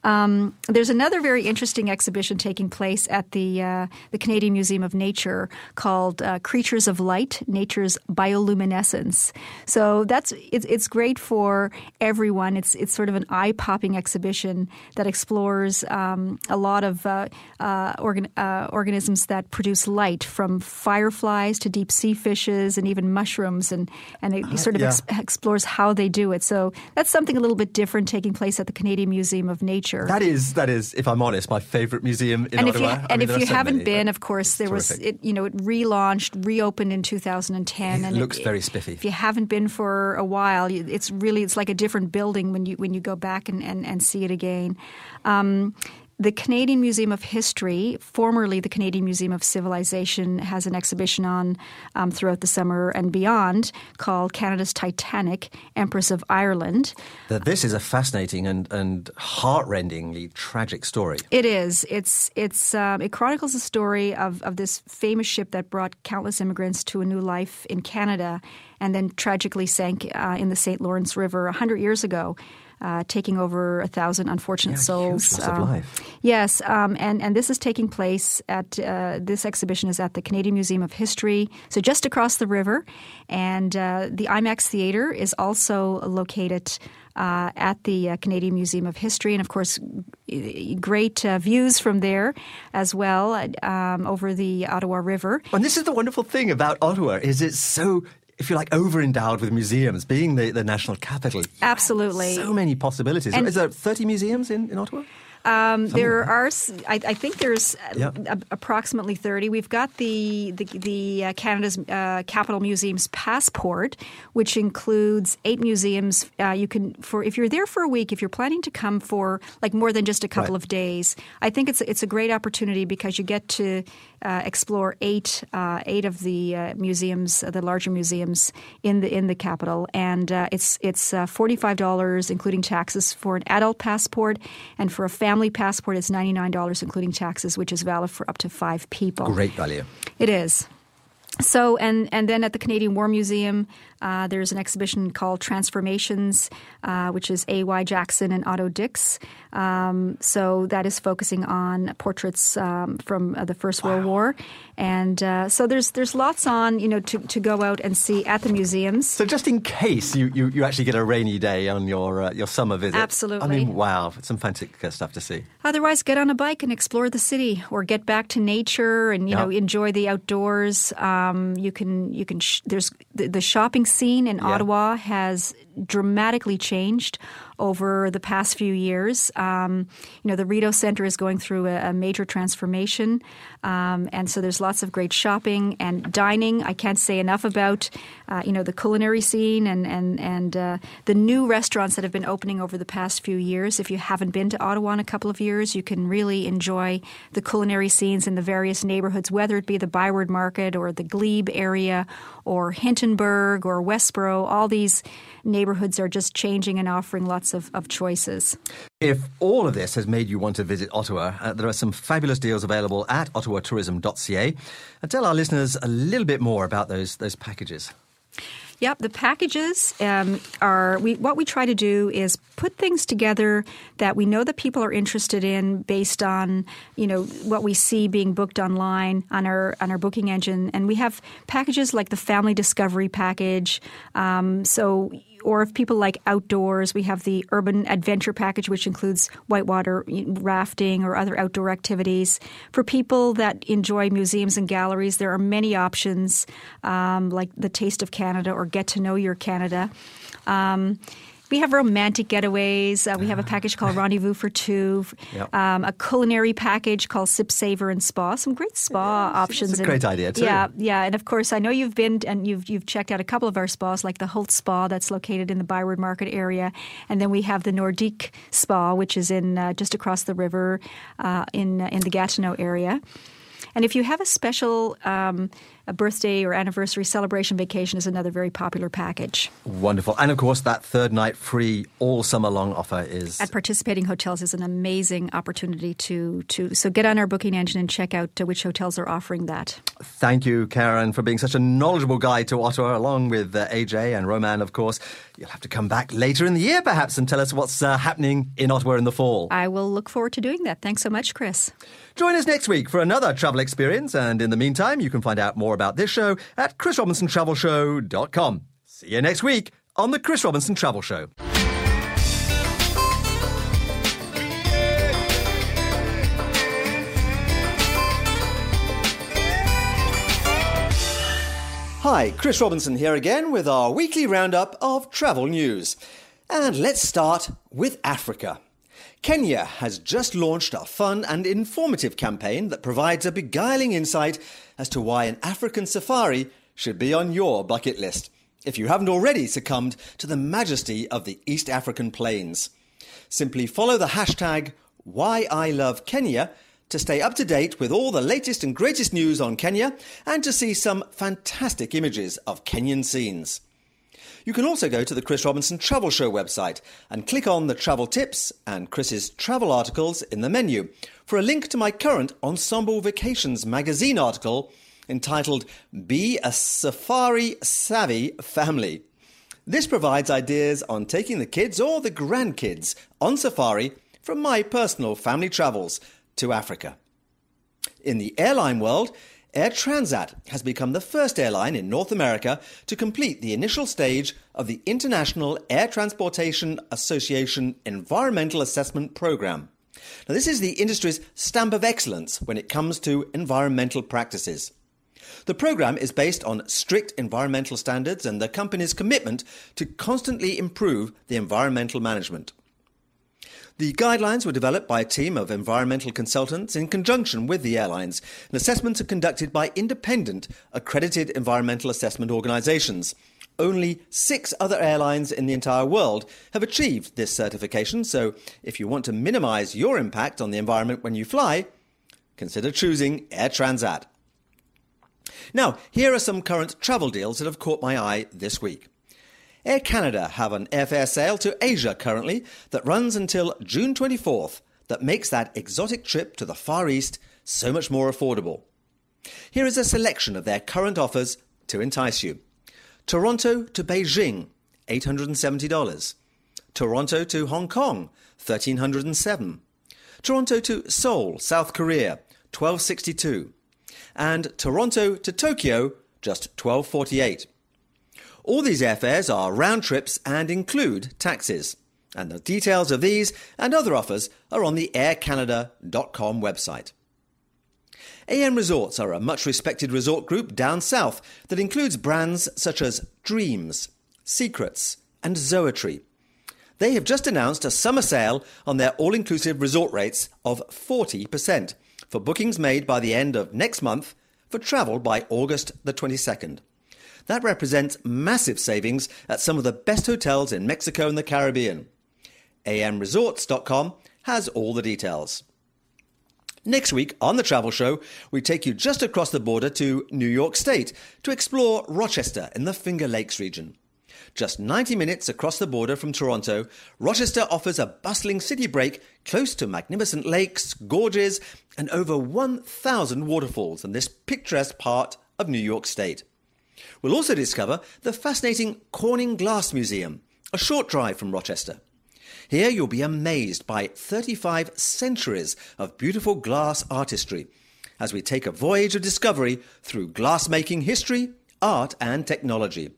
Um, there's another very interesting exhibition taking place at the uh, the Canadian Museum of Nature called uh, "Creatures of Light: Nature's Bioluminescence." So that's it's, it's great for everyone. It's it's sort of an eye popping exhibition that explores um, a lot of uh, uh, organ, uh, organisms that produce light, from fireflies to deep sea fishes and even mushrooms, and and it sort of yeah. ex- explores how they do it. So that's something a little bit different taking place at the Canadian Museum of Nature. That is, that is, if I'm honest, my favourite museum in and if Ottawa. you I and mean, if you so haven't many, been, of course, there was it. You know, it relaunched, reopened in 2010, and It looks very spiffy. If you haven't been for a while, it's really it's like a different building when you when you go back and and, and see it again. Um, the Canadian Museum of History, formerly the Canadian Museum of Civilization, has an exhibition on um, throughout the summer and beyond called Canada's Titanic, Empress of Ireland. That this is a fascinating and, and heartrendingly tragic story. It is. It's it's um, it chronicles the story of of this famous ship that brought countless immigrants to a new life in Canada, and then tragically sank uh, in the St. Lawrence River hundred years ago. Uh, taking over a thousand unfortunate Yeah, souls. huge loss of Um, life. Yes, um, and and this is taking place at uh, this exhibition is at the Canadian Museum of History, so just across the river, and uh, the IMAX Theatre is also located. Uh, at the uh, Canadian Museum of History, and of course, great uh, views from there as well um, over the Ottawa River. And this is the wonderful thing about Ottawa is it's so, if you like, over endowed with museums, being the, the national capital. Absolutely, So many possibilities. And- is there 30 museums in, in Ottawa? Um, there are, I, I think there's uh, Yeah. a- approximately 30. We've got the the, the uh, Canada's uh, Capital Museum's passport, which includes eight museums. Uh, you can for if you're there for a week, if you're planning to come for like more than just a couple Right. of days, I think it's it's a great opportunity because you get to uh, explore eight uh, eight of the uh, museums, uh, the larger museums in the in the capital, and uh, it's it's uh, forty five dollars including taxes for an adult passport, and for a family passport it's ninety nine dollars including taxes, which is valid for up to five people. Great value. It is. So, and, and then at the Canadian War Museum, uh, there's an exhibition called Transformations, uh, which is A.Y. Jackson and Otto Dix. Um, so that is focusing on portraits um, from uh, the First World War. And uh, so there's there's lots on, you know, to, to go out and see at the museums. So just in case you, you, you actually get a rainy day on your uh, your summer visit. Absolutely. I mean, wow, some fantastic uh, stuff to see. Otherwise, get on a bike and explore the city, or get back to nature and you Yeah. know enjoy the outdoors. Um, you can you can sh- there's the, the shopping scene in Yeah. Ottawa has dramatically changed over the past few years. Um, you know, the Rideau Center is going through a, a major transformation, um, and so there's lots of great shopping and dining. I can't say enough about uh, you know the culinary scene and and and uh, the new restaurants that have been opening over the past few years. If you haven't been to Ottawa in a couple of years, you can really enjoy the culinary scenes in the various neighborhoods, whether it be the Byward Market or the Glebe area or Hintonburg or Westboro. All these neighborhoods are just changing and offering lots of, of choices. If all of this has made you want to visit Ottawa, uh, there are some fabulous deals available at ottawatourism.ca. And tell our listeners a little bit more about those those packages. Yep, the packages um, are we. What we try to do is put things together that we know that people are interested in, based on you know what we see being booked online on our on our booking engine, and we have packages like the Family Discovery package. Um, so. Or if people like outdoors, we have the Urban Adventure Package, which includes whitewater rafting or other outdoor activities. For people that enjoy museums and galleries, there are many options, um, like the Taste of Canada or Get to Know Your Canada. Um, We have romantic getaways. Uh, we have a package called Rendezvous for Two, Yep. um, a culinary package called Sip, Savor, and Spa. Some great spa options. It's a and- great idea, too. Yeah, yeah, and of course, I know you've been and you've you've checked out a couple of our spas, like the Holtz Spa that's located in the Byward Market area, and then we have the Nordik Spa, which is in uh, just across the river uh, in in the Gatineau area. And if you have a special um, a birthday or anniversary celebration vacation, is another very popular package. Wonderful. And of course, that third night free all summer long offer is. At participating hotels is an amazing opportunity to to so get on our booking engine and check out uh, which hotels are offering that. Thank you, Karen, for being such a knowledgeable guide to Ottawa, along with uh, AJ and Roman, of course. You'll have to come back later in the year, perhaps, and tell us what's uh, happening in Ottawa in the fall. I will look forward to doing that. Thanks so much, Chris. Join us next week for another travel experience, and in the meantime, you can find out more about this show at chrisrobinsontravelshow.com. See you next week on the Chris Robinson Travel Show. Hi, Chris Robinson here again with our weekly roundup of travel news. And let's start with Africa. Kenya has just launched a fun and informative campaign that provides a beguiling insight as to why an African safari should be on your bucket list, if you haven't already succumbed to the majesty of the East African plains. Simply follow the hashtag WhyILoveKenya to stay up to date with all the latest and greatest news on Kenya and to see some fantastic images of Kenyan scenes. You can also go to the Chris Robinson Travel Show website and click on the travel tips and Chris's travel articles in the menu for a link to my current Ensemble Vacations magazine article entitled Be a Safari Savvy Family. This provides ideas on taking the kids or the grandkids on safari from my personal family travels to Africa. In the airline world, Air Transat has become the first airline in North America to complete the initial stage of the International Air Transportation Association Environmental Assessment Program. Now, this is the industry's stamp of excellence when it comes to environmental practices. The program is based on strict environmental standards and the company's commitment to constantly improve the environmental management. The guidelines were developed by a team of environmental consultants in conjunction with the airlines, and assessments are conducted by independent, accredited environmental assessment organizations. Only six other airlines in the entire world have achieved this certification, so if you want to minimize your impact on the environment when you fly, consider choosing Air Transat. Now, here are some current travel deals that have caught my eye this week. Air Canada have an airfare sale to Asia currently that runs until June 24th that makes that exotic trip to the Far East so much more affordable. Here is a selection of their current offers to entice you. Toronto to Beijing, $870. Toronto to Hong Kong, $1,307. Toronto to Seoul, South Korea, $1262. And Toronto to Tokyo, just $1248. All these airfares are round trips and include taxes. And the details of these and other offers are on the aircanada.com website. AM Resorts are a much respected resort group down south that includes brands such as Dreams, Secrets, and Zoetry. They have just announced a summer sale on their all inclusive resort rates of 40% for bookings made by the end of next month for travel by August the 22nd. That represents massive savings at some of the best hotels in Mexico and the Caribbean. amresorts.com has all the details. Next week on the Travel Show, we take you just across the border to New York State to explore Rochester in the Finger Lakes region. Just 90 minutes across the border from Toronto, Rochester offers a bustling city break close to magnificent lakes, gorges, and over 1,000 waterfalls in this picturesque part of New York State. We'll also discover the fascinating Corning Glass Museum, a short drive from Rochester. Here you'll be amazed by 35 centuries of beautiful glass artistry as we take a voyage of discovery through glassmaking history, art, and technology.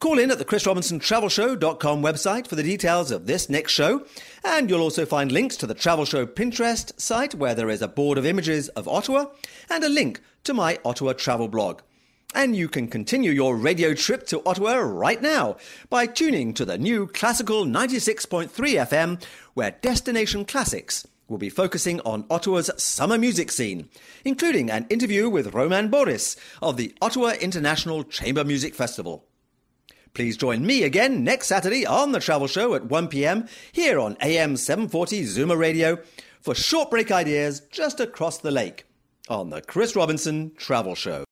Call in at the Chris Robinson Travel chrisrobinsontravelshow.com website for the details of this next show, and you'll also find links to the Travel Show Pinterest site where there is a board of images of Ottawa and a link to my Ottawa travel blog. And you can continue your radio trip to Ottawa right now by tuning to the new classical 96.3 FM, where Destination Classics will be focusing on Ottawa's summer music scene, including an interview with Roman Borys of the Ottawa International Chamber Music Festival. Please join me again next Saturday on the Travel Show at 1 p.m. here on AM 740 Zoomer Radio for short break ideas just across the lake on the Chris Robinson Travel Show.